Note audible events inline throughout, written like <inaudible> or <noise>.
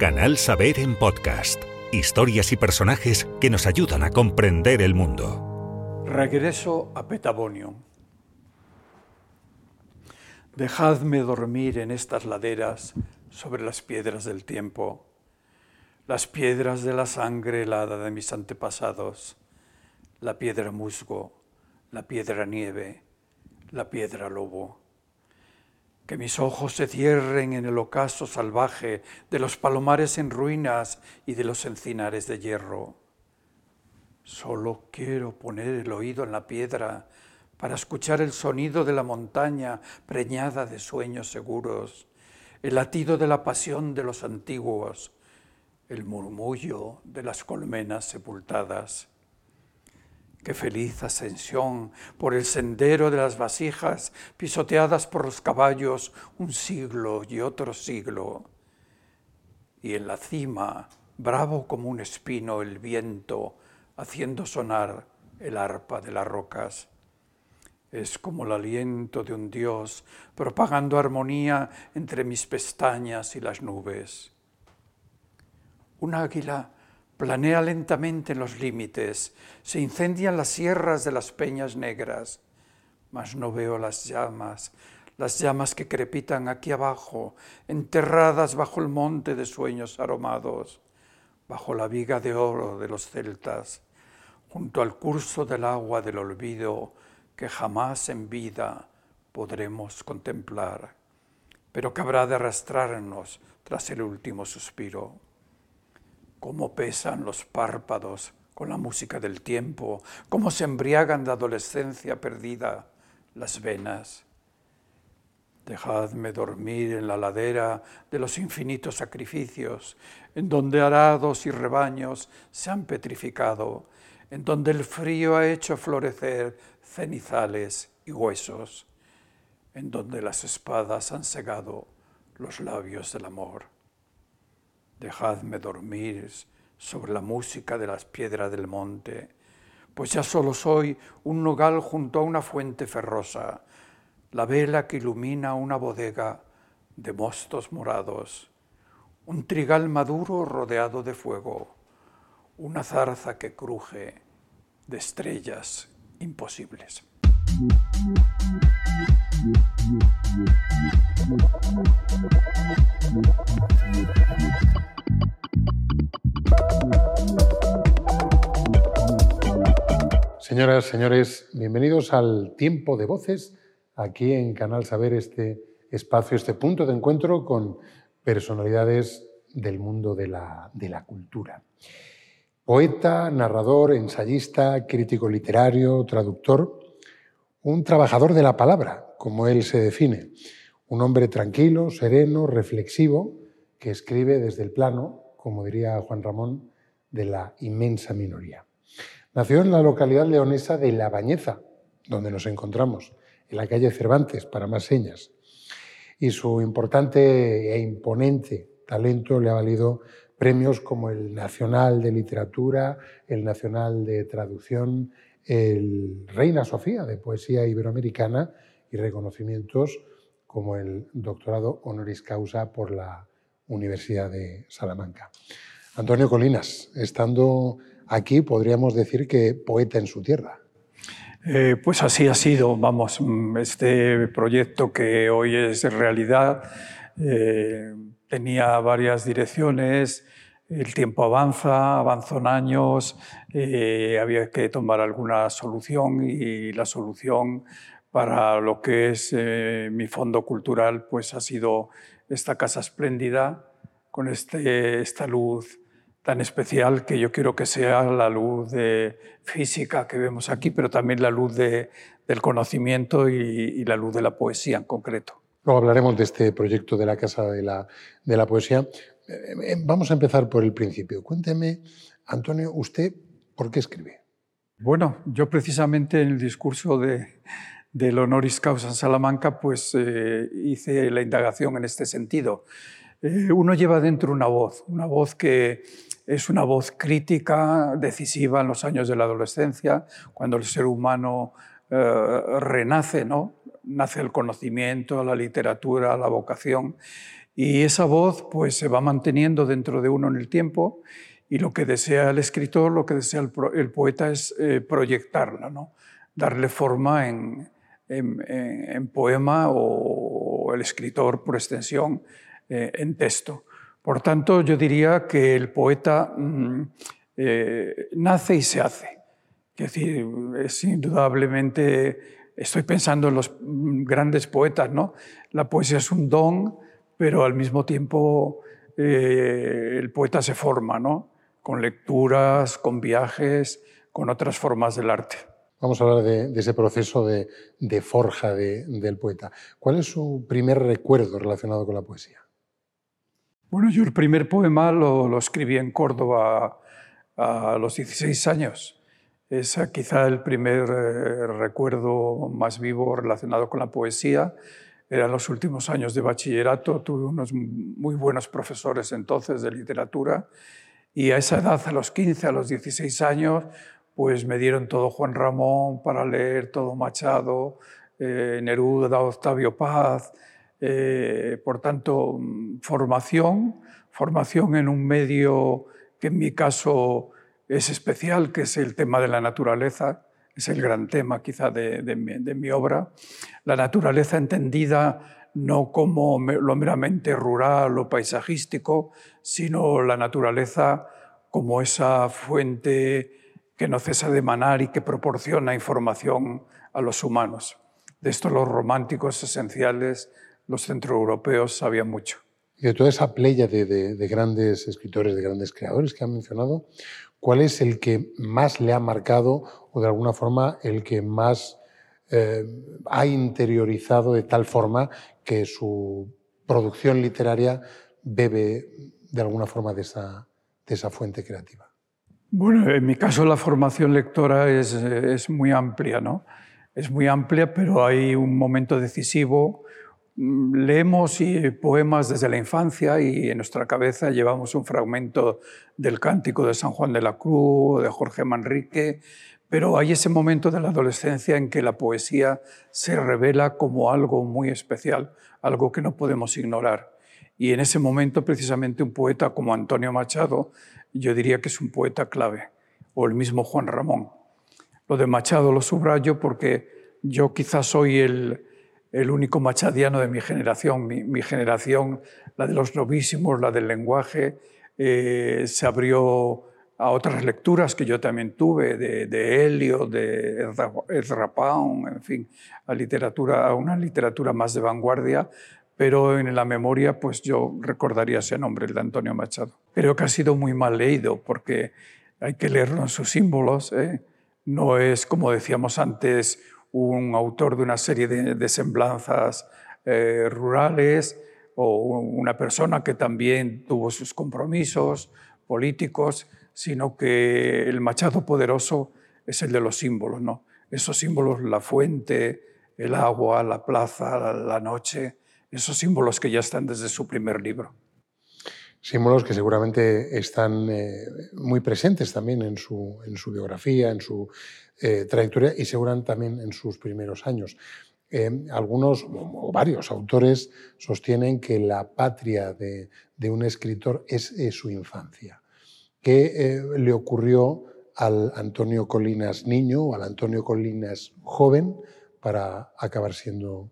Canal Saber en podcast. Historias y personajes que nos ayudan a comprender el mundo. Regreso a Petabonio. Dejadme dormir en estas laderas sobre las piedras del tiempo, las piedras de la sangre helada de mis antepasados, la piedra musgo, la piedra nieve, la piedra lobo que mis ojos se cierren en el ocaso salvaje de los palomares en ruinas y de los encinares de hierro. Solo quiero poner el oído en la piedra para escuchar el sonido de la montaña preñada de sueños seguros, el latido de la pasión de los antiguos, el murmullo de las colmenas sepultadas. Qué feliz ascensión por el sendero de las vasijas pisoteadas por los caballos un siglo y otro siglo. Y en la cima, bravo como un espino, el viento haciendo sonar el arpa de las rocas. Es como el aliento de un dios propagando armonía entre mis pestañas y las nubes. Un águila planea lentamente en los límites, se incendian las sierras de las peñas negras, mas no veo las llamas, las llamas que crepitan aquí abajo, enterradas bajo el monte de sueños aromados, bajo la viga de oro de los celtas, junto al curso del agua del olvido que jamás en vida podremos contemplar, pero que habrá de arrastrarnos tras el último suspiro cómo pesan los párpados con la música del tiempo, cómo se embriagan de adolescencia perdida las venas. Dejadme dormir en la ladera de los infinitos sacrificios, en donde arados y rebaños se han petrificado, en donde el frío ha hecho florecer cenizales y huesos, en donde las espadas han segado los labios del amor. Dejadme dormir sobre la música de las piedras del monte, pues ya solo soy un nogal junto a una fuente ferrosa, la vela que ilumina una bodega de mostos morados, un trigal maduro rodeado de fuego, una zarza que cruje de estrellas imposibles. Señoras, señores, bienvenidos al Tiempo de Voces, aquí en Canal Saber, este espacio, este punto de encuentro con personalidades del mundo de la, de la cultura. Poeta, narrador, ensayista, crítico literario, traductor, un trabajador de la palabra, como él se define, un hombre tranquilo, sereno, reflexivo, que escribe desde el plano, como diría Juan Ramón, de la inmensa minoría. Nació en la localidad leonesa de La Bañeza, donde nos encontramos, en la calle Cervantes, para más señas. Y su importante e imponente talento le ha valido premios como el Nacional de Literatura, el Nacional de Traducción, el Reina Sofía de Poesía Iberoamericana y reconocimientos como el doctorado honoris causa por la Universidad de Salamanca. Antonio Colinas, estando Aquí podríamos decir que poeta en su tierra. Eh, pues así ha sido, vamos, mm, este proyecto que hoy es realidad eh, tenía varias direcciones, el tiempo avanza, avanzan años, eh, había que tomar alguna solución y la solución para lo que es mi fondo cultural pues ha sido esta casa espléndida con este, esta luz tan especial que yo quiero que sea la luz de física que vemos aquí, pero también la luz de, del conocimiento y, la luz de la poesía en concreto. Luego hablaremos de este proyecto de la Casa de la, de la Poesía. Eh, eh, vamos a empezar por el principio. Cuénteme, Antonio, ¿usted por qué escribe? Bueno, yo precisamente en el discurso de, del honoris causa en Salamanca, pues eh, hice la indagación en este sentido. uno lleva dentro una voz, una voz que es una voz crítica, decisiva en los años de la adolescencia, cuando el ser humano eh, renace, ¿no? nace el conocimiento, la literatura, la vocación. Y esa voz pues se va manteniendo dentro de uno en el tiempo y lo que desea el escritor, lo que desea el, poeta es eh, proyectarla, ¿no? darle forma en, en, poema o el escritor por extensión eh, en texto. Por tanto, yo diría que el poeta mm, eh, nace y se hace. Es decir, es indudablemente, estoy pensando en los grandes poetas, ¿no? La poesía es un don, pero al mismo tiempo eh, el poeta se forma, ¿no? Con lecturas, con viajes, con otras formas del arte. Vamos a hablar de, ese proceso de, forja del poeta. ¿Cuál es su primer recuerdo relacionado con la poesía? Bueno, yo el primer poema lo, escribí en Córdoba a los 16 años. Es quizá el primer eh, recuerdo más vivo relacionado con la poesía. Eran los últimos años de bachillerato, tuve unos muy buenos profesores entonces de literatura y a esa edad, a los 15, a los 16 años, pues me dieron todo Juan Ramón para leer, todo Machado, eh, Neruda, Octavio Paz, eh, por tanto, formación, formación en un medio que en mi caso es especial, que es el tema de la naturaleza, es el gran tema quizá de, mi, obra. La naturaleza entendida no como lo meramente rural o paisajístico, sino la naturaleza como esa fuente que no cesa de emanar y que proporciona información a los humanos. De esto los románticos esenciales, los centroeuropeos, sabían mucho. Y de toda esa playa de, grandes escritores, de grandes creadores que han mencionado, ¿cuál es el que más le ha marcado o de alguna forma el que más eh, ha interiorizado de tal forma que su producción literaria bebe de alguna forma de esa, de esa fuente creativa? Bueno, en mi caso la formación lectora es, es, muy amplia, ¿no? Es muy amplia, pero hay un momento decisivo. Leemos poemas desde la infancia y en nuestra cabeza llevamos un fragmento del Cántico de San Juan de la Cruz, de Jorge Manrique, pero hay ese momento de la adolescencia en que la poesía se revela como algo muy especial, algo que no podemos ignorar. Y en ese momento, precisamente, un poeta como Antonio Machado yo diría que es un poeta clave, o el mismo Juan Ramón. Lo de Machado lo subrayo porque yo quizás soy el, el único machadiano de mi generación. Mi, generación, la de los novísimos, la del lenguaje, eh, se abrió a otras lecturas que yo también tuve, de, de Helio, de Ezra Pound, en fin, a, literatura, a una literatura más de vanguardia, pero en la memoria pues yo recordaría ese nombre, el de Antonio Machado. Creo que ha sido muy mal leído porque hay que leerlo en sus símbolos. ¿eh? No es, como decíamos antes, un autor de una serie de, semblanzas eh, rurales o una persona que también tuvo sus compromisos políticos, sino que el Machado poderoso es el de los símbolos, ¿no? Esos símbolos, la fuente, el agua, la plaza, la noche, esos símbolos que ya están desde su primer libro. Símbolos que seguramente están eh, muy presentes también en su, en su biografía, en su eh, trayectoria y seguramente también en sus primeros años. Eh, algunos o varios autores sostienen que la patria de, de un escritor es, su infancia. ¿Qué le ocurrió al Antonio Colinas niño o al Antonio Colinas joven para acabar siendo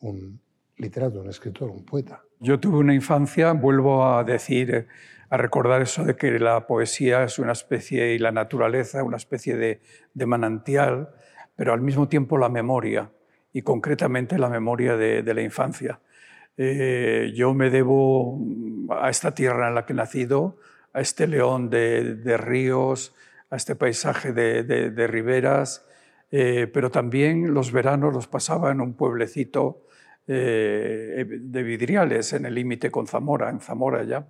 un literato, un escritor, un poeta. Yo tuve una infancia, vuelvo a decir, a recordar eso de que la poesía es una especie, y la naturaleza, una especie de, manantial, pero al mismo tiempo la memoria, y concretamente la memoria de, la infancia. Eh, yo me debo a esta tierra en la que he nacido, a este león de, ríos, a este paisaje de, riberas, eh, pero también los veranos los pasaba en un pueblecito eh, de Vidriales, en el límite con Zamora, en Zamora ya.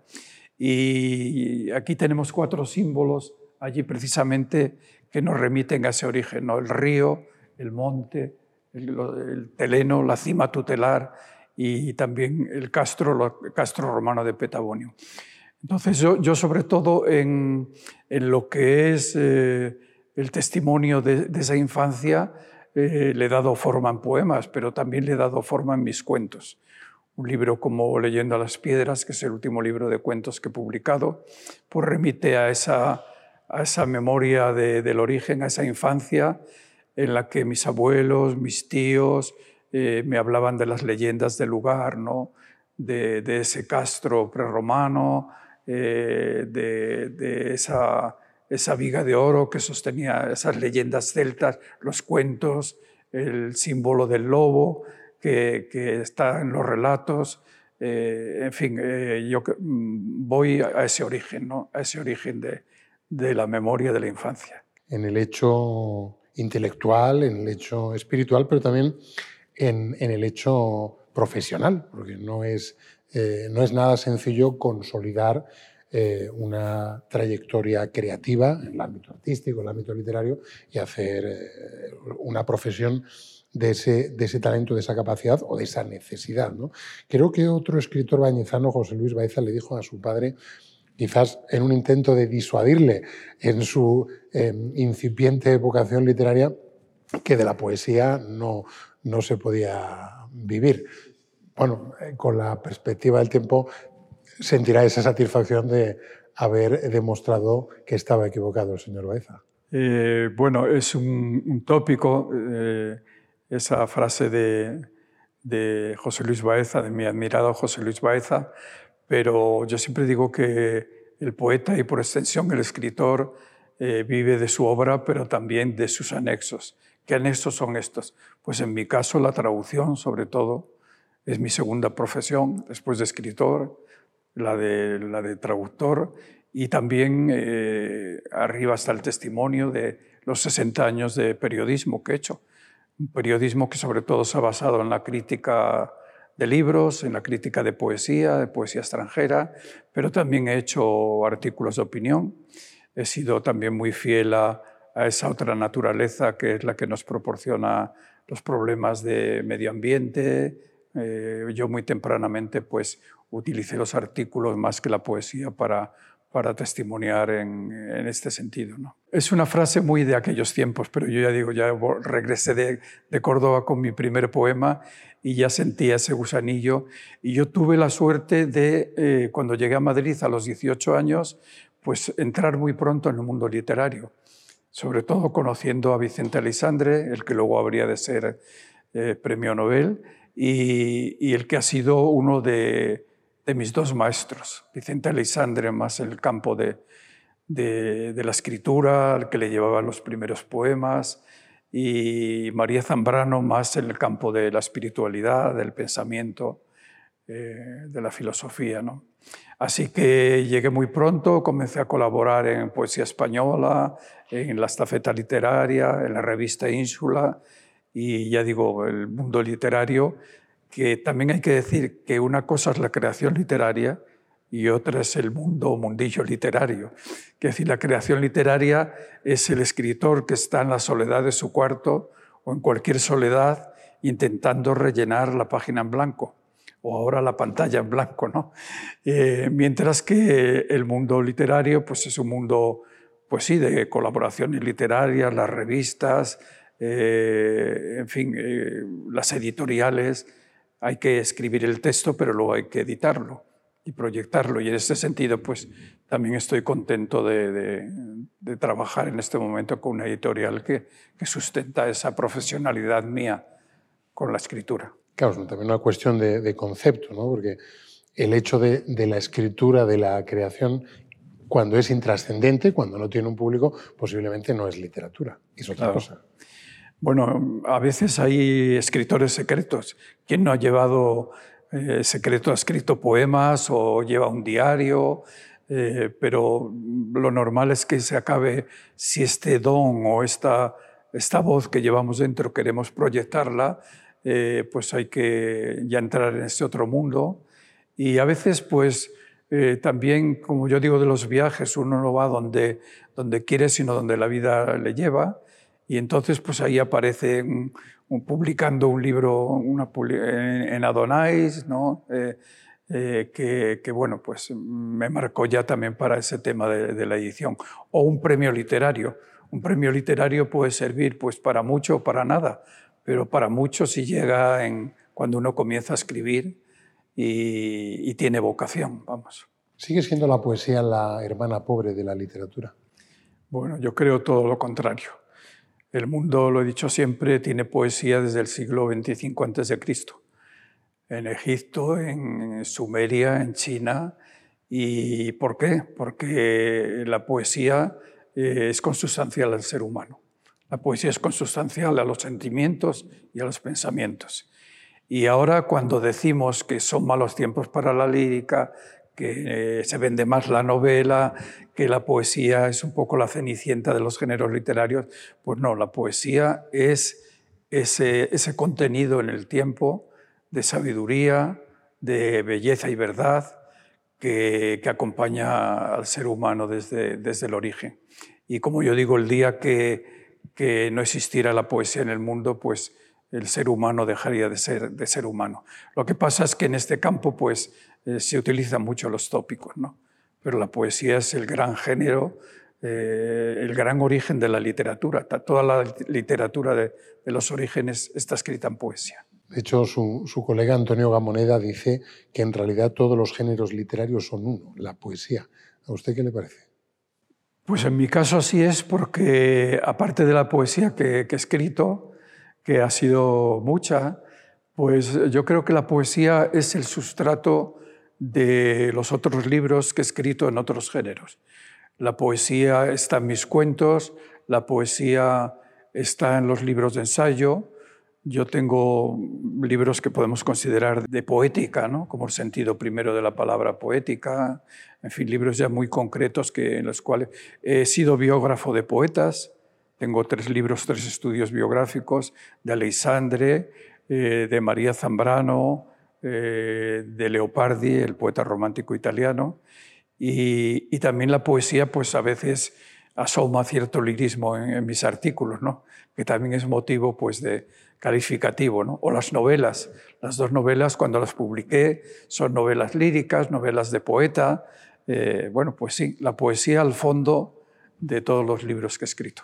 Y aquí tenemos cuatro símbolos allí precisamente que nos remiten a ese origen, ¿no? el río, el monte, el, teleno, la cima tutelar y también el castro, el castro romano de Petavonio. Entonces yo, yo sobre todo en, en, lo que es eh, el testimonio de, de esa infancia, eh, le he dado forma en poemas, pero también le he dado forma en mis cuentos. un libro como Leyendo a las Piedras, que es el último libro de cuentos que he publicado, pues remite a esa, a esa memoria del origen, a esa infancia en la que mis abuelos, mis tíos eh, me hablaban de las leyendas del lugar, ¿no? de, ese castro prerromano, eh, de, de esa, esa viga de oro que sostenía esas leyendas celtas, los cuentos, el símbolo del lobo que, está en los relatos. Eh, en fin, eh, yo mm, voy a ese origen, ¿no? a ese origen de, de la memoria de la infancia. En el hecho intelectual, en el hecho espiritual, pero también en, en el hecho profesional, porque no es, eh, no es nada sencillo consolidar una trayectoria creativa en el ámbito artístico, en el ámbito literario, y hacer una profesión de ese, de ese, talento, de esa capacidad o de esa necesidad. ¿no? Creo que otro escritor bañezano, José Luis Baeza, le dijo a su padre, quizás en un intento de disuadirle en su em, incipiente vocación literaria, que de la poesía no, no se podía vivir. Bueno, eh, con la perspectiva del tiempo sentirá esa satisfacción de haber demostrado que estaba equivocado el señor Baeza. Eh, bueno, es un, tópico. Eh, esa frase de, José Luis Baeza, de mi admirado José Luis Baeza, pero yo siempre digo que el poeta y por extensión el escritor eh, vive de su obra, pero también de sus anexos. ¿Qué anexos son estos? Pues en mi caso la traducción, sobre todo, es mi segunda profesión, después de escritor, la de, la de traductor, y también eh, arriba está el testimonio de los 60 años de periodismo que he hecho un periodismo que sobre todo se ha basado en la crítica de libros, en la crítica de poesía, de poesía extranjera, pero también he hecho artículos de opinión. He sido también muy fiel a, esa otra naturaleza que es la que nos proporciona los problemas de medio ambiente. Eh, yo muy tempranamente pues utilicé los artículos más que la poesía para para testimoniar en, este sentido. ¿no? Es una frase muy de aquellos tiempos, pero yo ya digo, ya regresé de, de, Córdoba con mi primer poema y ya sentía ese gusanillo. Y yo tuve la suerte de, eh, cuando llegué a Madrid a los 18 años, pues entrar muy pronto en el mundo literario, sobre todo conociendo a Vicente Alisandre, el que luego habría de ser eh, premio Nobel, y, y el que ha sido uno de de mis dos maestros, Vicente Alexandre más el campo de, de, la escritura, al que le llevaba los primeros poemas, y María Zambrano más en el campo de la espiritualidad, del pensamiento, eh, de la filosofía. ¿no? Así que llegué muy pronto, comencé a colaborar en Poesía Española, en la estafeta literaria, en la revista Ínsula, y ya digo, el mundo literario que también hay que decir que una cosa es la creación literaria y otra es el mundo mundillo literario. Que decir, la creación literaria es el escritor que está en la soledad de su cuarto o en cualquier soledad intentando rellenar la página en blanco o ahora la pantalla en blanco, ¿no? Eh, mientras que el mundo literario pues es un mundo, pues sí, de colaboraciones literarias, las revistas, eh, en fin, eh, las editoriales, hay que escribir el texto, pero luego hay que editarlo y proyectarlo. Y en este sentido, pues también estoy contento de, trabajar en este momento con una editorial que, sustenta esa profesionalidad mía con la escritura. Claro, es también una cuestión de, concepto, ¿no? porque el hecho de, la escritura, de la creación, cuando es intrascendente, cuando no tiene un público, posiblemente no es literatura, es otra cosa. Bueno, a veces hay escritores secretos. ¿Quién no ha llevado eh, secreto, ha escrito poemas o lleva un diario? Eh, pero lo normal es que se acabe, si este don o esta, esta voz que llevamos dentro queremos proyectarla, eh, pues hay que ya entrar en este otro mundo. Y a veces, pues también, como yo digo de los viajes, uno no va donde, donde quiere, sino donde la vida le lleva. Y entonces pues ahí aparece publicando un libro una, en, Adonais, ¿no? Eh, eh, que, bueno, pues me marcó ya también para ese tema de, la edición. O un premio literario. Un premio literario puede servir pues para mucho o para nada, pero para mucho si llega en, cuando uno comienza a escribir y, tiene vocación, vamos. ¿Sigue siendo la poesía la hermana pobre de la literatura? Bueno, yo creo todo lo contrario. El mundo, lo he dicho siempre, tiene poesía desde el siglo XXV a.C. En Egipto, en Sumeria, en China. ¿Y por qué? Porque la poesía eh, es consustancial al ser humano. La poesía es consustancial a los sentimientos y a los pensamientos. Y ahora cuando decimos que son malos tiempos para la lírica, que eh, se vende más la novela, que la poesía es un poco la cenicienta de los géneros literarios, pues no, la poesía es ese, ese contenido en el tiempo de sabiduría, de belleza y verdad que, que acompaña al ser humano desde, desde el origen. Y como yo digo, el día que, que no existiera la poesía en el mundo, pues el ser humano dejaría de ser, de ser humano. Lo que pasa es que en este campo pues, eh, se utilizan mucho los tópicos, ¿no? pero la poesía es el gran género, eh, el gran origen de la literatura. Toda la literatura de, los orígenes está escrita en poesía. De hecho, su, su, colega Antonio Gamoneda dice que en realidad todos los géneros literarios son uno, la poesía. ¿A usted qué le parece? Pues en mi caso así es porque aparte de la poesía que, que he escrito, que ha sido mucha, pues yo creo que la poesía es el sustrato de los otros libros que he escrito en otros géneros. La poesía está en mis cuentos, la poesía está en los libros de ensayo. Yo tengo libros que podemos considerar de poética, ¿no? como el sentido primero de la palabra poética, en fin, libros ya muy concretos que, en los cuales he sido biógrafo de poetas, tengo tres libros, tres estudios biográficos de Alexandre, eh, de María Zambrano, eh, de Leopardi, el poeta romántico italiano, y, también la poesía, pues a veces asoma cierto lirismo en, mis artículos, ¿no? que también es motivo pues, de calificativo, ¿no? o las novelas. Las dos novelas, cuando las publiqué, son novelas líricas, novelas de poeta. Eh, bueno, pues sí, la poesía al fondo de todos los libros que he escrito.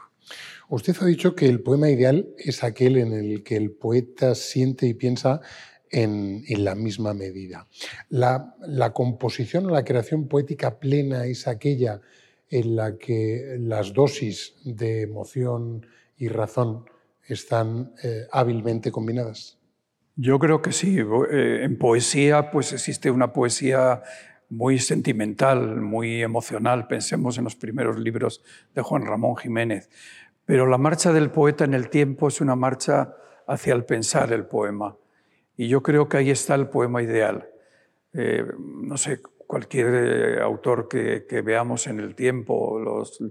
Usted ha dicho que el poema ideal es aquel en el que el poeta siente y piensa en, la misma medida. La, composición o la creación poética plena es aquella en la que las dosis de emoción y razón están eh, hábilmente combinadas. Yo creo que sí. Eh, en poesía pues existe una poesía muy sentimental, muy emocional. Pensemos en los primeros libros de Juan Ramón Jiménez. Pero la marcha del poeta en el tiempo es una marcha hacia el pensar el poema. Y yo creo que ahí está el poema ideal. Eh, no sé, cualquier eh, autor que, veamos en el tiempo, los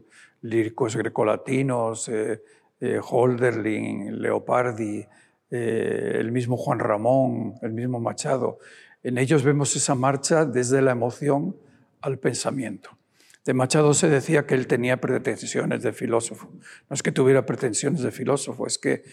líricos grecolatinos, eh, eh Holderlin, Leopardi, el mismo Juan Ramón, el mismo Machado, en ellos vemos esa marcha desde la emoción al pensamiento. De Machado se decía que él tenía pretensiones de filósofo. No es que tuviera pretensiones de filósofo, es que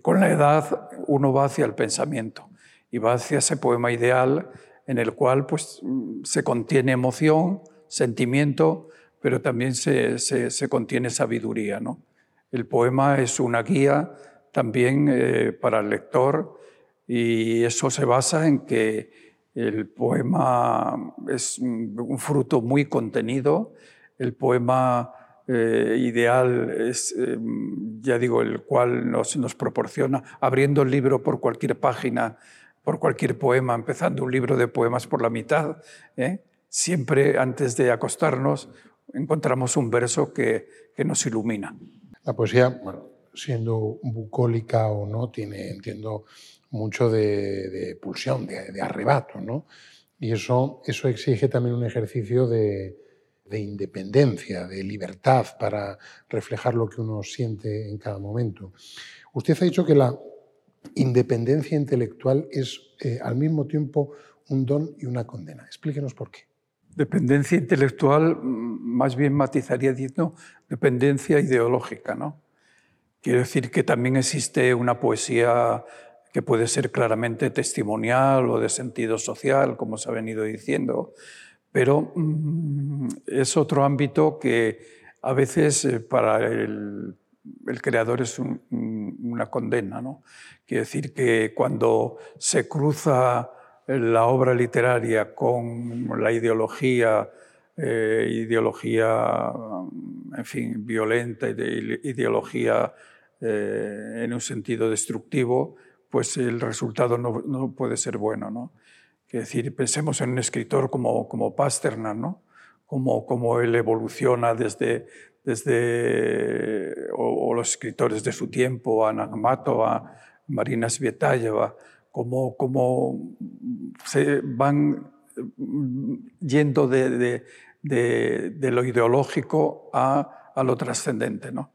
con la edad uno va hacia el pensamiento y va hacia ese poema ideal en el cual pues, se contiene emoción, sentimiento, pero también se, contiene sabiduría. ¿no? El poema es una guía también eh, para el lector y eso se basa en que el poema es un fruto muy contenido. El poema eh, ideal es, eh, ya digo, el cual nos, nos, proporciona, abriendo el libro por cualquier página, por cualquier poema, empezando un libro de poemas por la mitad, ¿eh? siempre antes de acostarnos encontramos un verso que, que nos ilumina. La poesía, bueno, siendo bucólica o no, tiene, entiendo, mucho de, pulsión, de, arrebato, ¿no? Y eso, eso exige también un ejercicio de, independencia, de libertad para reflejar lo que uno siente en cada momento. Usted ha dicho que la independencia intelectual es eh, al mismo tiempo un don y una condena. Explíquenos por qué. Dependencia intelectual, mm, más bien matizaría diciendo dependencia ideológica, ¿no? Quiero decir que también existe una poesía que puede ser claramente testimonial o de sentido social, como se ha venido diciendo, pero mm, es otro ámbito que a veces eh, para el, creador es una condena. ¿no? Quiere decir que cuando se cruza la obra literaria con la ideología, eh, ideología, en fin, violenta, ideología eh, en un sentido destructivo, pues el resultado no, no puede ser bueno. ¿no? Es decir, pensemos en un escritor como, como Pasternak, ¿no? como, como él evoluciona desde, desde o, los escritores de su tiempo, Ana Akhmatova, Marina Svetaeva, como, como se van yendo de, de, lo ideológico a, a lo trascendente. ¿no?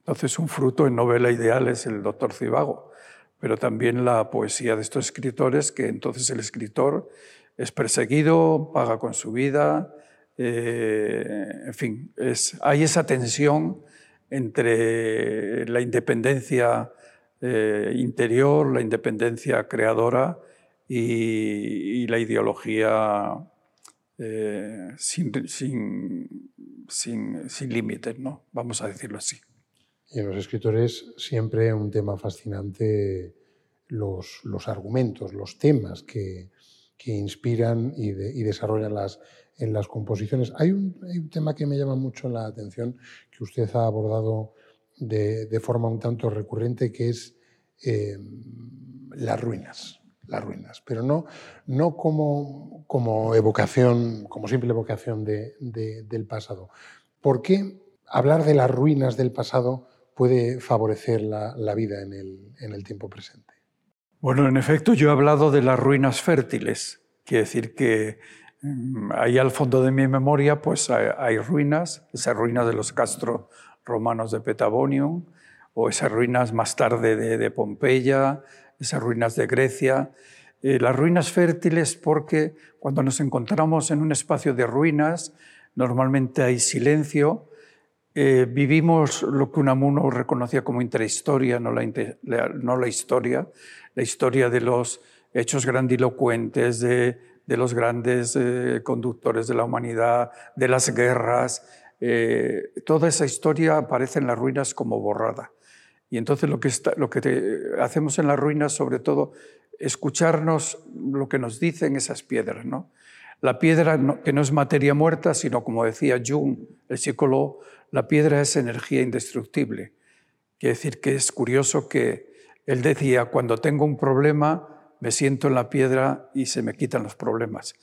Entonces, un fruto en novela ideal es el doctor Cibago, pero también la poesía de estos escritores, que entonces el escritor es perseguido, paga con su vida, eh, en fin, hay esa tensión entre la independencia eh, interior, la independencia creadora y, la ideología eh, sin, sin, sin, límites, ¿no? vamos a decirlo así. Y en los escritores siempre un tema fascinante los, los argumentos, los temas que, que inspiran y desarrollan las, en las composiciones. Hay un, tema que me llama mucho la atención, que usted ha abordado de, forma un tanto recurrente, que es eh, las ruinas, las ruinas, pero no, no como, como evocación, como simple evocación del pasado. ¿Por qué hablar de las ruinas del pasado puede favorecer la, vida en el, en el tiempo presente? Bueno, en efecto, yo he hablado de las ruinas fértiles. Quiere decir que ahí al fondo de mi memoria pues hay, ruinas, esas ruinas de los castros romanos de Petabonium, o esas ruinas más tarde de, Pompeya, esas ruinas de Grecia. Eh, las ruinas fértiles porque cuando nos encontramos en un espacio de ruinas, normalmente hay silencio, eh, vivimos lo que Unamuno reconocía como intrahistoria, no la historia, la historia de los hechos grandilocuentes, de de los grandes eh, conductores de la humanidad, de las guerras. Eh, toda esa historia aparece en las ruinas como borrada. Y entonces lo que, lo que hacemos en las ruinas, sobre todo, escucharnos lo que nos dicen esas piedras. ¿no? La piedra, que no es materia muerta, sino como decía Jung, el psicólogo, la piedra es energía indestructible. Quiere decir que es curioso que él decía, cuando tengo un problema, me siento en la piedra y se me quitan los problemas.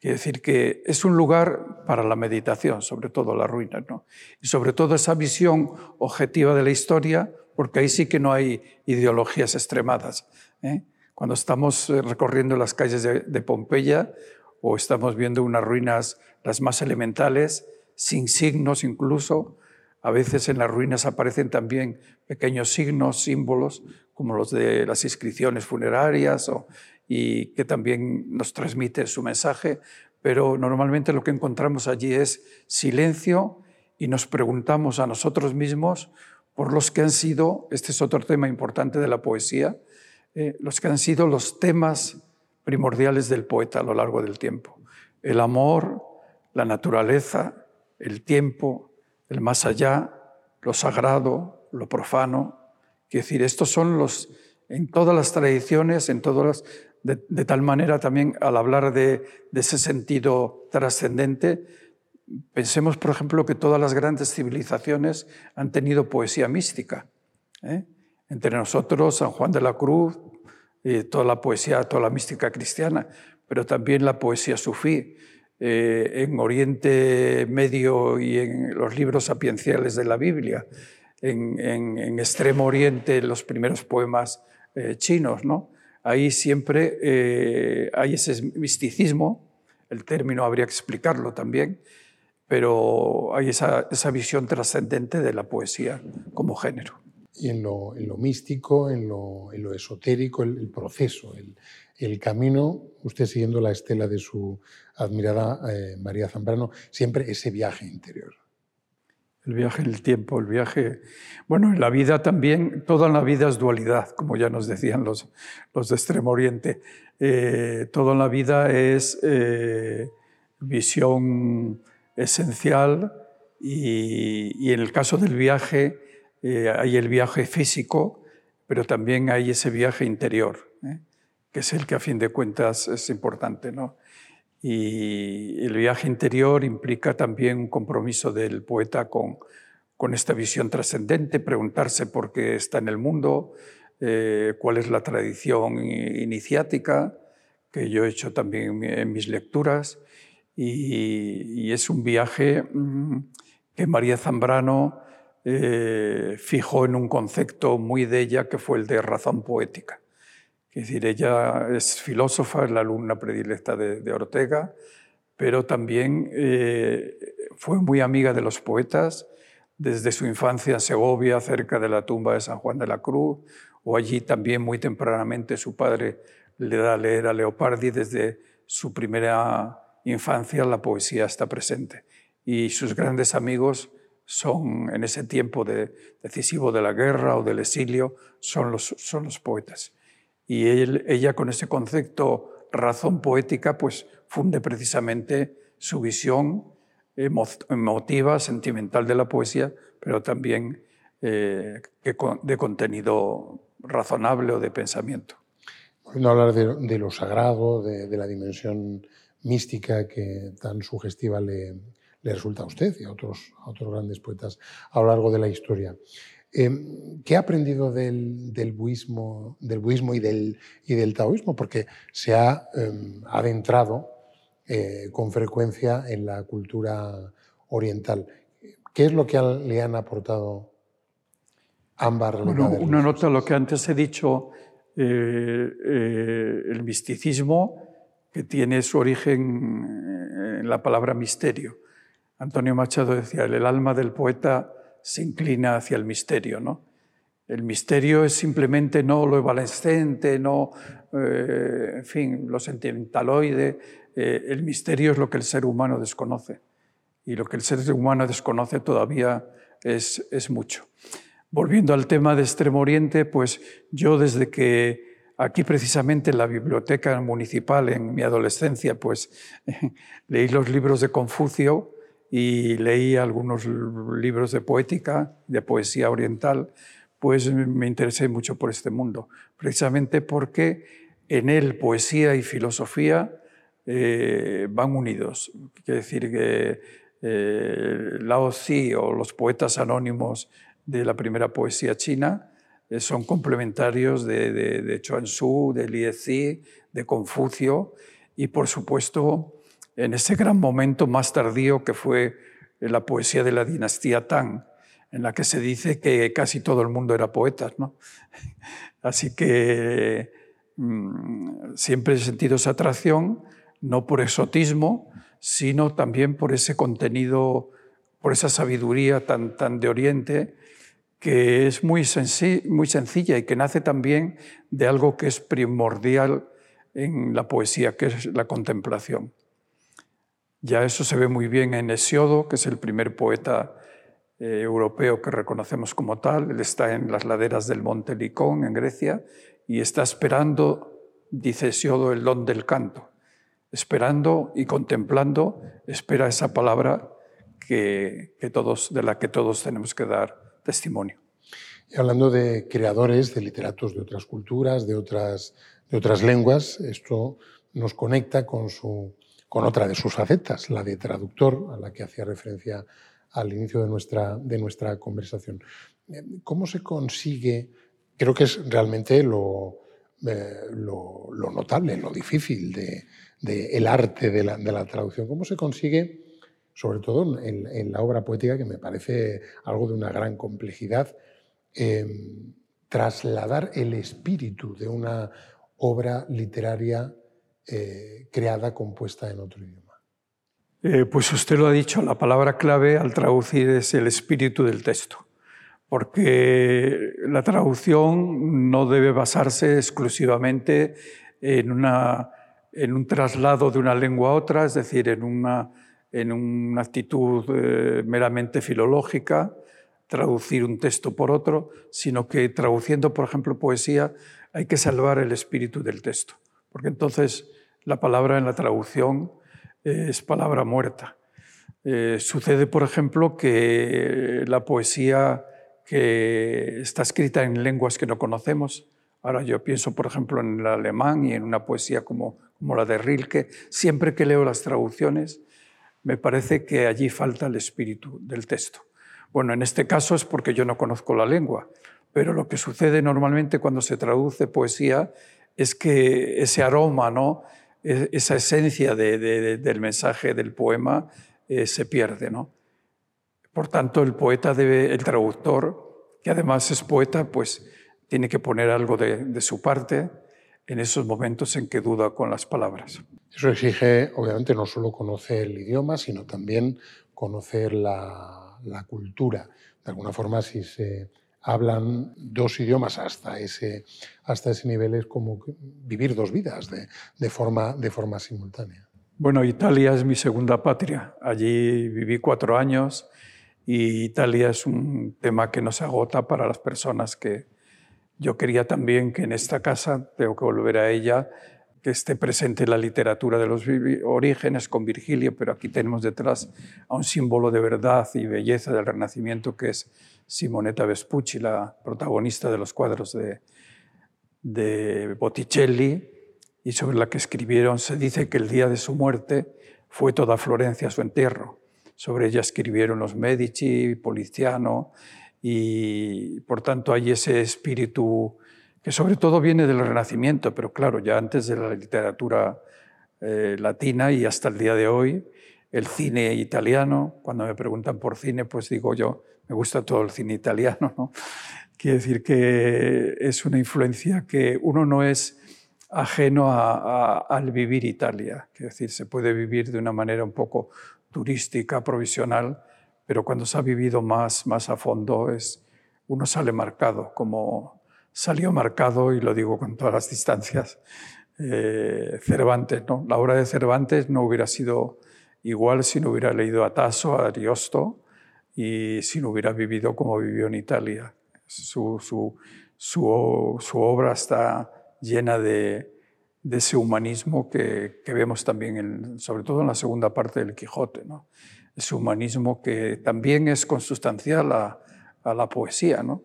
Quiere decir que es un lugar para la meditación, sobre todo las ruinas, ¿no? Y sobre todo esa visión objetiva de la historia, porque ahí sí que no hay ideologías extremadas. ¿eh? Cuando estamos eh, recorriendo las calles de Pompeya o estamos viendo unas ruinas las más elementales, sin signos incluso, a veces en las ruinas aparecen también pequeños signos, símbolos, como los de las inscripciones funerarias y que también nos transmiten su mensaje, pero normalmente lo que encontramos allí es silencio y nos preguntamos a nosotros mismos por los que han sido, este es otro tema importante de la poesía, eh, los que han sido los temas primordiales del poeta a lo largo del tiempo. El amor, la naturaleza, el tiempo, el más allá, lo sagrado, lo profano. Quiero decir, estos son los, en todas las tradiciones, en todas de, tal manera también al hablar de, ese sentido trascendente, pensemos, por ejemplo, que todas las grandes civilizaciones han tenido poesía mística. ¿eh? Entre nosotros, San Juan de la Cruz, y toda la poesía, toda la mística cristiana, pero también la poesía sufí. Eh, en Oriente Medio y en los libros sapienciales de la Biblia, en, Extremo Oriente los primeros poemas eh, chinos, ¿no? Ahí siempre eh, hay ese misticismo, el término habría que explicarlo también, pero hay esa, visión trascendente de la poesía como género. Y en lo, místico, en lo, esotérico, el, proceso, el camino, usted siguiendo la estela de su admirada eh, María Zambrano, siempre ese viaje interior. El viaje en el tiempo, el viaje... Bueno, en la vida también, toda la vida es dualidad, como ya nos decían los, de Extremo Oriente. Eh, toda la vida es eh, visión esencial y, en el caso del viaje hay el viaje físico, pero también hay ese viaje interior que es el que a fin de cuentas es importante. ¿no? Y el viaje interior implica también un compromiso del poeta con, con esta visión trascendente, preguntarse por qué está en el mundo, eh, cuál es la tradición iniciática, que yo he hecho también en mis lecturas, y, es un viaje mm, que María Zambrano eh, fijó en un concepto muy de ella, que fue el de razón poética. Es decir, ella es filósofa, es la alumna predilecta de, Ortega, pero también eh, fue muy amiga de los poetas, desde su infancia en Segovia, cerca de la tumba de San Juan de la Cruz, o allí también muy tempranamente su padre le da a leer a Leopardi, desde su primera infancia la poesía está presente. Y sus grandes amigos son, en ese tiempo decisivo de la guerra o del exilio, son los poetas. Y ella con ese concepto razón poética, pues funde precisamente su visión emotiva, sentimental de la poesía, pero también eh, de contenido razonable o de pensamiento. Volviendo a hablar de, lo sagrado, de, la dimensión mística que tan sugestiva le, resulta a usted y a otros, a otros grandes poetas a lo largo de la historia. Em, ¿Qué ha aprendido del, del, buismo, del y, del, y del taoísmo? Porque se ha em, adentrado eh, con frecuencia en la cultura oriental. ¿Qué es lo que le han aportado ambas religiones? una nota a lo que antes he dicho, eh, eh, el misticismo, que tiene su origen en la palabra misterio. Antonio Machado decía, el alma del poeta se inclina hacia el misterio. ¿no? El misterio es simplemente no lo evanescente, no, eh, en fin, lo sentimentaloide. Eh, el misterio es lo que el ser humano desconoce. Y lo que el ser humano desconoce todavía es, es mucho. Volviendo al tema de Extremo Oriente, pues yo desde que aquí precisamente en la biblioteca municipal en mi adolescencia, pues <laughs> leí los libros de Confucio, y leí algunos libros de poética, de poesía oriental, pues me interesé mucho por este mundo, precisamente porque en él poesía y filosofía eh, van unidos. Quiere decir que eh, Lao Tzu o los poetas anónimos de la primera poesía china eh, son complementarios de, de, Chuan Tzu, de Li Zi, de Confucio y por supuesto en ese gran momento más tardío que fue la poesía de la dinastía Tang, en la que se dice que casi todo el mundo era poeta. ¿no? <laughs> Así que mm, siempre he sentido esa atracción, no por exotismo, sino también por ese contenido, por esa sabiduría tan, tan de Oriente, que es muy, muy sencilla y que nace también de algo que es primordial en la poesía, que es la contemplación. Ya eso se ve muy bien en Hesiodo, que es el primer poeta eh, europeo que reconocemos como tal. Él está en las laderas del monte Licón, en Grecia, y está esperando, dice Hesiodo, el don del canto. Esperando y contemplando, espera esa palabra que, todos, de la que todos tenemos que dar testimonio. Y hablando de creadores, de literatos de otras culturas, de otras, de otras lenguas, esto nos conecta con su con otra de sus facetas, la de traductor, a la que hacía referencia al inicio de nuestra, de nuestra conversación. Eh, ¿Cómo se consigue? Creo que es realmente lo, eh, lo, notable, lo difícil del de, arte de la, de la, traducción. ¿Cómo se consigue, sobre todo en, la obra poética, que me parece algo de una gran complejidad, em, trasladar el espíritu de una obra literaria eh, creada, compuesta en otro idioma? Eh, pues usted lo ha dicho, la palabra clave al traducir es el espíritu del texto, porque la traducción no debe basarse exclusivamente en, una, en un traslado de una lengua a otra, es decir, en una, en una actitud eh, meramente filológica, traducir un texto por otro, sino que traduciendo, por ejemplo, poesía, hay que salvar el espíritu del texto porque entonces la palabra en la traducción es palabra muerta. Eh, sucede, por ejemplo, que la poesía que está escrita en lenguas que no conocemos, Ahora yo pienso, por ejemplo, en el alemán y en una poesía como, como la de Rilke. Siempre que leo las traducciones, me parece que allí falta el espíritu del texto. Bueno, en este caso es porque yo no conozco la lengua, pero lo que sucede normalmente cuando se traduce poesía es que ese aroma, ¿no? E, esa esencia del mensaje del poema eh, se pierde. ¿no? Por tanto, el poeta debe, el traductor, que además es poeta, pues tiene que poner algo de, su parte en esos momentos en que duda con las palabras. Eso exige, obviamente, no solo conocer el idioma, sino también conocer la, cultura. De alguna forma, si se hablan dos idiomas hasta ese, hasta ese nivel, es como vivir dos vidas de, forma, de forma simultánea. Bueno, Italia es mi segunda patria. Allí viví cuatro años y Italia es un tema que no se agota para las personas que, yo quería también que en esta casa, tengo que volver a ella, que esté presente la literatura de los orígenes con Virgilio, pero aquí tenemos detrás a un símbolo de verdad y belleza del Renacimiento que es Simonetta Vespucci, la protagonista de los cuadros de, de Botticelli y sobre la que escribieron, se dice que el día de su muerte fue toda Florencia su entierro. Sobre ella escribieron los Medici, Poliziano, y por tanto hay ese espíritu que sobre todo viene del Renacimiento, pero claro, ya antes de la literatura eh, latina y hasta el día de hoy, el cine italiano, cuando me preguntan por cine, pues digo yo, me gusta todo el cine italiano, ¿no? Quiere decir que es una influencia que uno no es ajeno al vivir Italia, quiere decir, se puede vivir de una manera un poco turística, provisional, pero cuando se ha vivido más, más a fondo, es, uno sale marcado, como salió marcado, y lo digo con todas las distancias, eh, Cervantes. ¿no? La obra de Cervantes no hubiera sido igual si no hubiera leído a Tasso, a Ariosto, y si no hubiera vivido como vivió en Italia. Su, su, su, su obra está llena de, de ese humanismo que, que vemos también, sobre todo en la segunda parte del Quijote. ¿no? ese humanismo que también es consustancial a, la poesía. ¿no?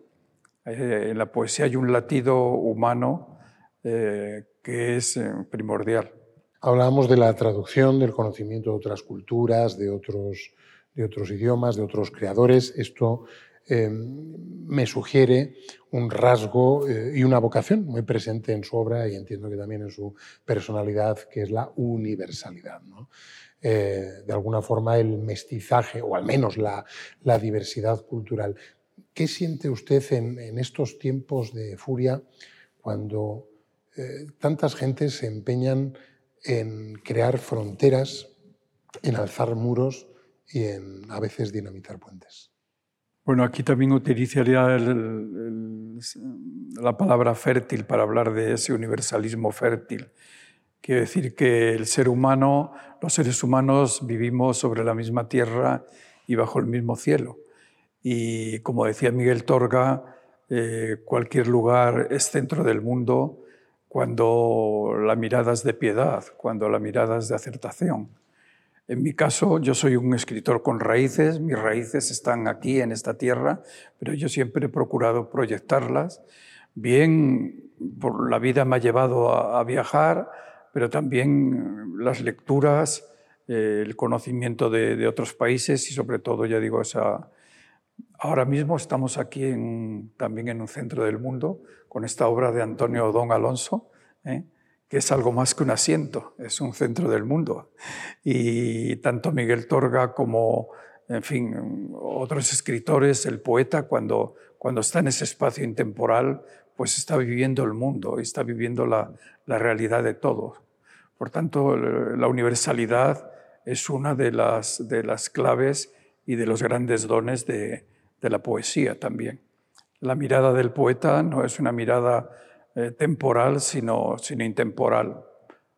Eh, en la poesía hay un latido humano eh, que es eh, primordial. Hablábamos de la traducción, del conocimiento de otras culturas, de otros, de otros idiomas, de otros creadores. Esto me sugiere un rasgo y una vocación muy presente en su obra y entiendo que también en su personalidad, que es la universalidad. ¿no? Eh, de alguna forma el mestizaje o al menos la, diversidad cultural. ¿Qué siente usted en, estos tiempos de furia cuando eh, tantas gentes se empeñan en crear fronteras, en alzar muros y en a veces dinamitar puentes? Bueno, aquí también utilizaría la palabra fértil para hablar de ese universalismo fértil Quiere decir que el ser humano, los seres humanos vivimos sobre la misma tierra y bajo el mismo cielo. Y como decía Miguel Torga, eh, cualquier lugar es centro del mundo cuando la mirada es de piedad, cuando la mirada es de acertación. En mi caso, yo soy un escritor con raíces, mis raíces están aquí en esta tierra, pero yo siempre he procurado proyectarlas. Bien, por la vida me ha llevado a viajar, pero también las lecturas, eh, el conocimiento de, otros países y sobre todo, ya digo, esa... ahora mismo estamos aquí también en un centro del mundo con esta obra de Antonio Don Alonso, ¿eh? que es algo más que un asiento, es un centro del mundo. Y tanto Miguel Torga como, en fin, otros escritores, el poeta, cuando, cuando está en ese espacio intemporal, pues está viviendo el mundo, está viviendo la, la realidad de todos. Por tanto, la universalidad es una de las, de las claves y de los grandes dones de, de, la poesía también. La mirada del poeta no es una mirada eh, temporal, sino, sino intemporal,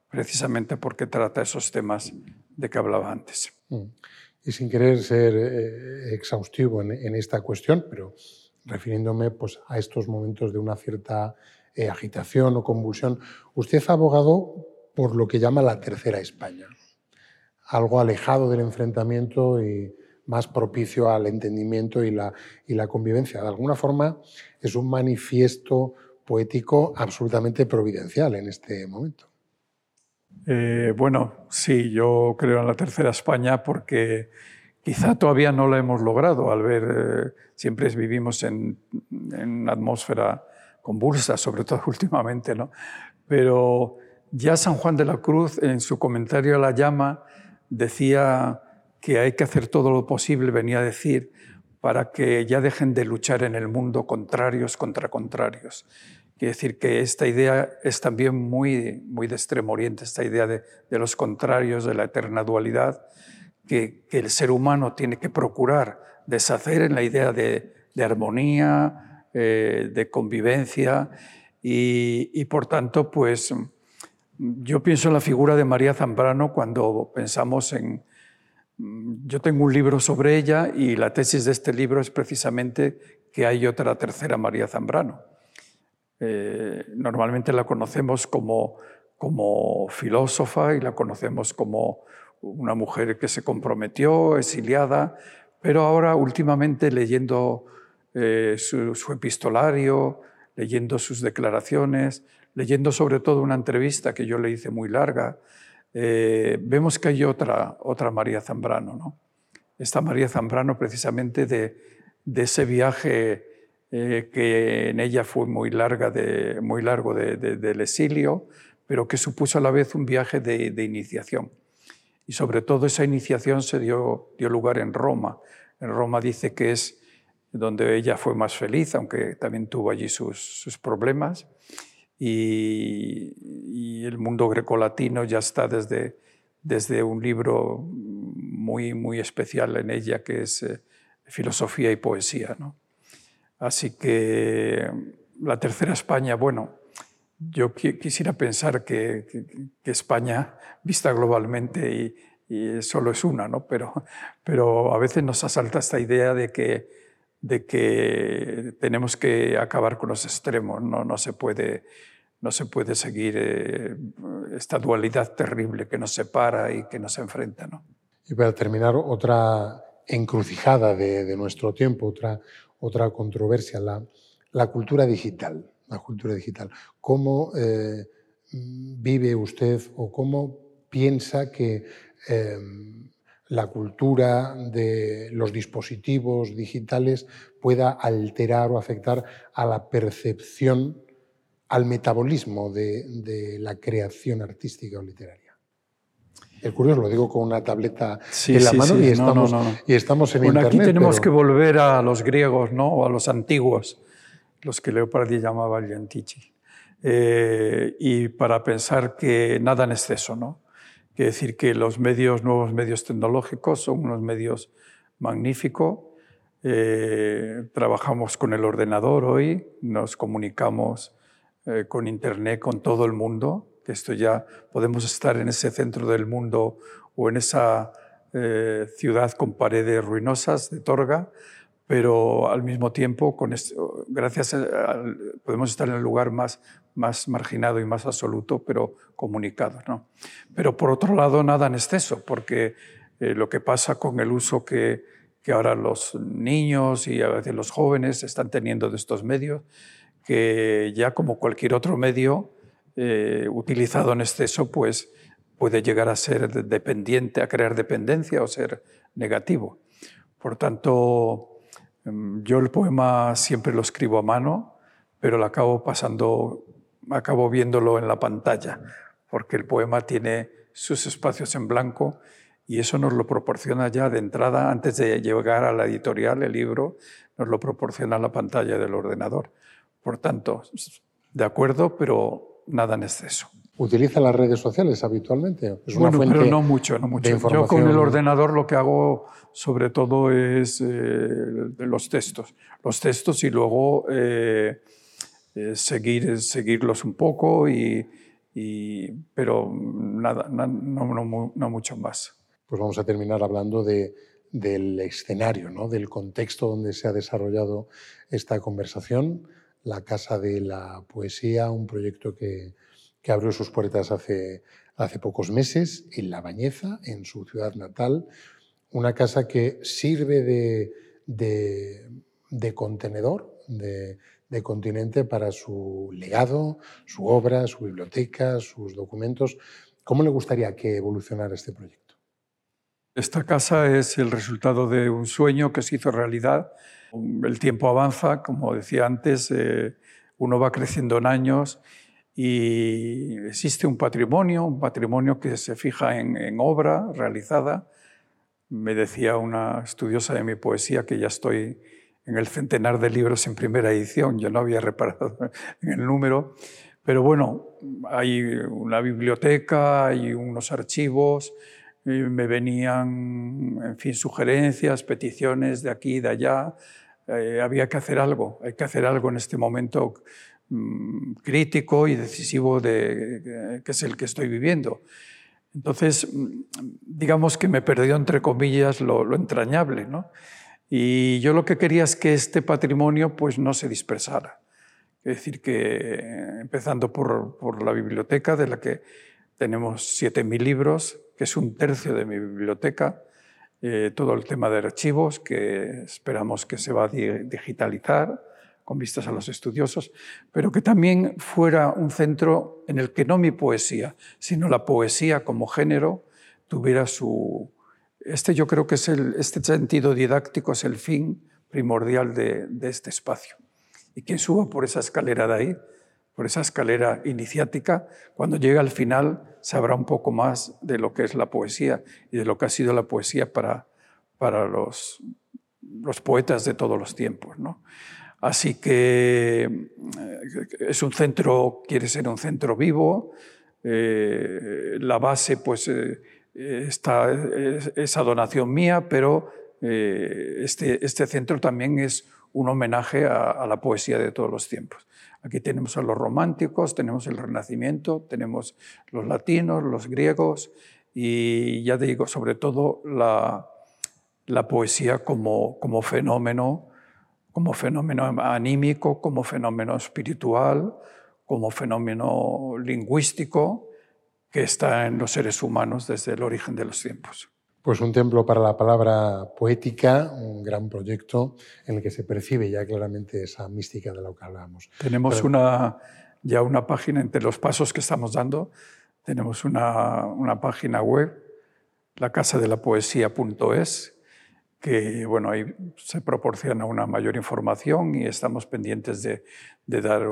precisamente porque trata esos temas de que hablaba antes. Mm. Y sin querer ser eh, exhaustivo en, esta cuestión, pero refiriéndome pues, a estos momentos de una cierta eh, agitación o convulsión, usted ha abogado por lo que llama la tercera España, algo alejado del enfrentamiento y más propicio al entendimiento y la, y la convivencia. De alguna forma es un manifiesto poético absolutamente providencial en este momento. Eh, bueno, sí, yo creo en la tercera España porque quizá todavía no la hemos logrado al ver, eh, siempre vivimos en, en, una atmósfera convulsa, sobre todo <laughs> últimamente, ¿no? Pero ya San Juan de la Cruz en su comentario a la llama decía que hay que hacer todo lo posible, venía a decir, para que ya dejen de luchar en el mundo contrarios contra contrarios. Quiere decir que esta idea es también muy, muy de extremo oriente, esta idea de, los contrarios, de la eterna dualidad, que, el ser humano tiene que procurar deshacer en la idea de, armonía, eh, de convivencia, y, por tanto, pues yo pienso en la figura de María Zambrano cuando pensamos en... Yo tengo un libro sobre ella y la tesis de este libro es precisamente que hay otra tercera María Zambrano. Eh, normalmente la conocemos como, como filósofa y la conocemos como una mujer que se comprometió, exiliada, pero ahora últimamente leyendo eh, su, epistolario, leyendo sus declaraciones, leyendo sobre todo una entrevista que yo le hice muy larga, eh, vemos que hay otra, otra María Zambrano. ¿no? Esta María Zambrano precisamente de, de ese viaje eh, que en ella fue muy, larga de, muy largo de, del exilio, pero que supuso a la vez un viaje de, iniciación. Y sobre todo esa iniciación se dio, dio lugar en Roma. En Roma dice que es donde ella fue más feliz, aunque también tuvo allí sus, sus problemas y, el mundo grecolatino ya está desde, desde un libro muy, muy especial en ella que es eh, Filosofía y Poesía. ¿no? Así que la tercera España, bueno, yo quisiera pensar que, que, España, vista globalmente, y, y, solo es una, ¿no? pero, pero a veces nos asalta esta idea de que, de que tenemos que acabar con los extremos, no, no se puede no se puede seguir eh, esta dualidad terrible que nos separa y que nos enfrenta. ¿no? Y para terminar, otra encrucijada de, nuestro tiempo, otra, otra controversia, la, la, cultura digital. La cultura digital. ¿Cómo eh, vive usted o cómo piensa que eh, la cultura de los dispositivos digitales pueda alterar o afectar a la percepción al metabolismo de, la creación artística o literaria. Es curioso, lo digo con una tableta en la mano y, estamos, y, estamos, en bueno, Aquí tenemos que volver a los griegos, ¿no? o a los antiguos, los que Leopardi llamaba Liantici. Eh, y para pensar que nada en exceso, ¿no? Quiere decir que los medios, nuevos medios tecnológicos son unos medios magníficos. Eh, trabajamos con el ordenador hoy, nos comunicamos eh, con Internet con todo el mundo, que esto ya podemos estar en ese centro del mundo o en esa eh, ciudad con paredes ruinosas de Torga, pero al mismo tiempo, con gracias a, podemos estar en el lugar más, más marginado y más absoluto, pero comunicado. ¿no? Pero por otro lado, nada en exceso, porque eh, lo que pasa con el uso que, que ahora los niños y a veces los jóvenes están teniendo de estos medios, que ya como cualquier otro medio eh, utilizado en exceso, pues puede llegar a ser dependiente, a crear dependencia o ser negativo. Por tanto, em, yo el poema siempre lo escribo a mano, pero lo acabo pasando, acabo viéndolo en la pantalla, porque el poema tiene sus espacios en blanco y eso nos lo proporciona ya de entrada, antes de llegar a la editorial, el libro, nos lo proporciona la pantalla del ordenador. Por tanto, de acuerdo, pero nada en exceso. ¿Utiliza las redes sociales habitualmente? Es una bueno, pero no mucho, no mucho. Yo con el ordenador lo que hago sobre todo es eh, los textos. Los textos y luego eh, eh, seguir, seguirlos un poco, y, pero nada, no, no, mucho más. Pues vamos a terminar hablando de, del escenario, ¿no? del contexto donde se ha desarrollado esta conversación la Casa de la Poesía, un proyecto que, abrió sus puertas hace, hace pocos meses en La Bañeza, en su ciudad natal, una casa que sirve de, contenedor, de, de continente para su legado, su obra, su biblioteca, sus documentos. ¿Cómo le gustaría que evolucionara este proyecto? Esta casa es el resultado de un sueño que se hizo realidad. El tiempo avanza, como decía antes, eh, uno va creciendo en años y existe un patrimonio, un patrimonio que se fija en, obra realizada. Me decía una estudiosa de mi poesía que ya estoy en el centenar de libros en primera edición, yo no había reparado <laughs> en el número, pero bueno, hay una biblioteca, hay unos archivos, me venían, en fin, sugerencias, peticiones de aquí y de allá. Eh, había que hacer algo, hay que hacer algo en este momento mm, crítico y decisivo de, que es el que estoy viviendo. Entonces, mm, digamos que me perdió, entre comillas, lo, lo entrañable. ¿no? Y yo lo que quería es que este patrimonio pues, no se dispersara. Es decir, que empezando por, por la biblioteca, de la que tenemos 7.000 libros, que es un tercio de mi biblioteca, eh, todo el tema de archivos, que esperamos que se va a digitalizar con vistas a los estudiosos, pero que también fuera un centro en el que no mi poesía, sino la poesía como género tuviera su, este yo creo que es el, este sentido didáctico es el fin primordial de, este espacio. Y quien suba por esa escalera de ahí, por esa escalera iniciática, cuando llegue al final sabrá un poco más de lo que es la poesía y de lo que ha sido la poesía para, para los, los poetas de todos los tiempos. ¿no? Así que eh, es un centro, quiere ser un centro vivo, eh, la base pues eh, esta, esa donación mía, pero este, este centro también es un homenaje a, la poesía de todos los tiempos. Aquí tenemos a los románticos, tenemos el Renacimiento, tenemos los latinos, los griegos y ya digo, sobre todo la, poesía como, fenómeno, como fenómeno anímico, como fenómeno espiritual, como fenómeno lingüístico que está en los seres humanos desde el origen de los tiempos. Pues un templo para la palabra poética, un gran proyecto en el que se percibe ya claramente esa mística de la que hablábamos. Tenemos una, ya una página entre los pasos que estamos dando. Tenemos una, una página web, la casa de la poesía.es, que bueno, ahí se proporciona una mayor información y estamos pendientes de, de dar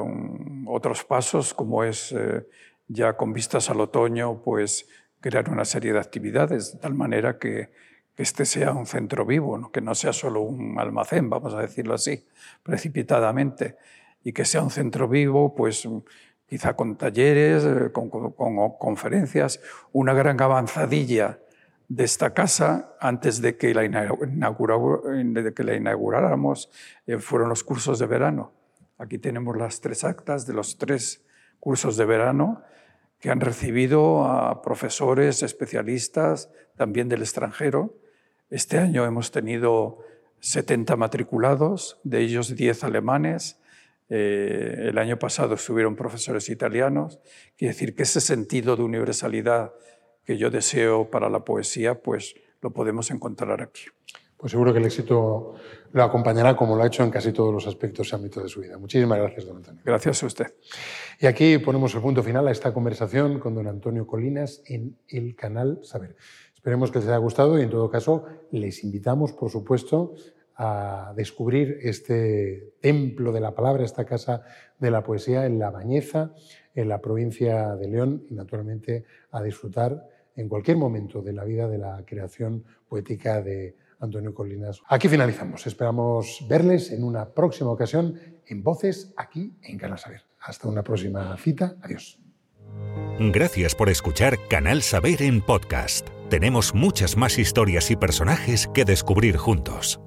otros pasos, como es eh, ya con vistas al otoño, pues crear una serie de actividades, de tal manera que, este sea un centro vivo, que no sea solo un almacén, vamos a decirlo así, precipitadamente, y que sea un centro vivo, pues quizá con talleres, eh, con, conferencias, una gran avanzadilla de esta casa antes de que la, de que la inauguráramos eh, fueron los cursos de verano. Aquí tenemos las tres actas de los tres cursos de verano que han recibido a profesores especialistas también del extranjero. Este año hemos tenido 70 matriculados, de ellos 10 alemanes. Eh, el año pasado estuvieron profesores italianos. Quiere decir que ese sentido de universalidad que yo deseo para la poesía, pues lo podemos encontrar aquí. Pues seguro que el éxito lo acompañará como lo ha hecho en casi todos los aspectos y ámbitos de su vida. Muchísimas gracias, don Antonio. Gracias a usted. Y aquí ponemos el punto final a esta conversación con don Antonio Colinas en el canal Saber. Esperemos que les haya gustado y en todo caso les invitamos, por supuesto, a descubrir este templo de la palabra, esta casa de la poesía en La Bañeza, en la provincia de León y naturalmente a disfrutar en cualquier momento de la vida de la creación poética de Antonio Colinas. Aquí finalizamos. Esperamos verles en una próxima ocasión en Voces aquí en Canal Saber. Hasta una próxima cita. Adiós. Gracias por escuchar Canal Saber en podcast. Tenemos muchas más historias y personajes que descubrir juntos.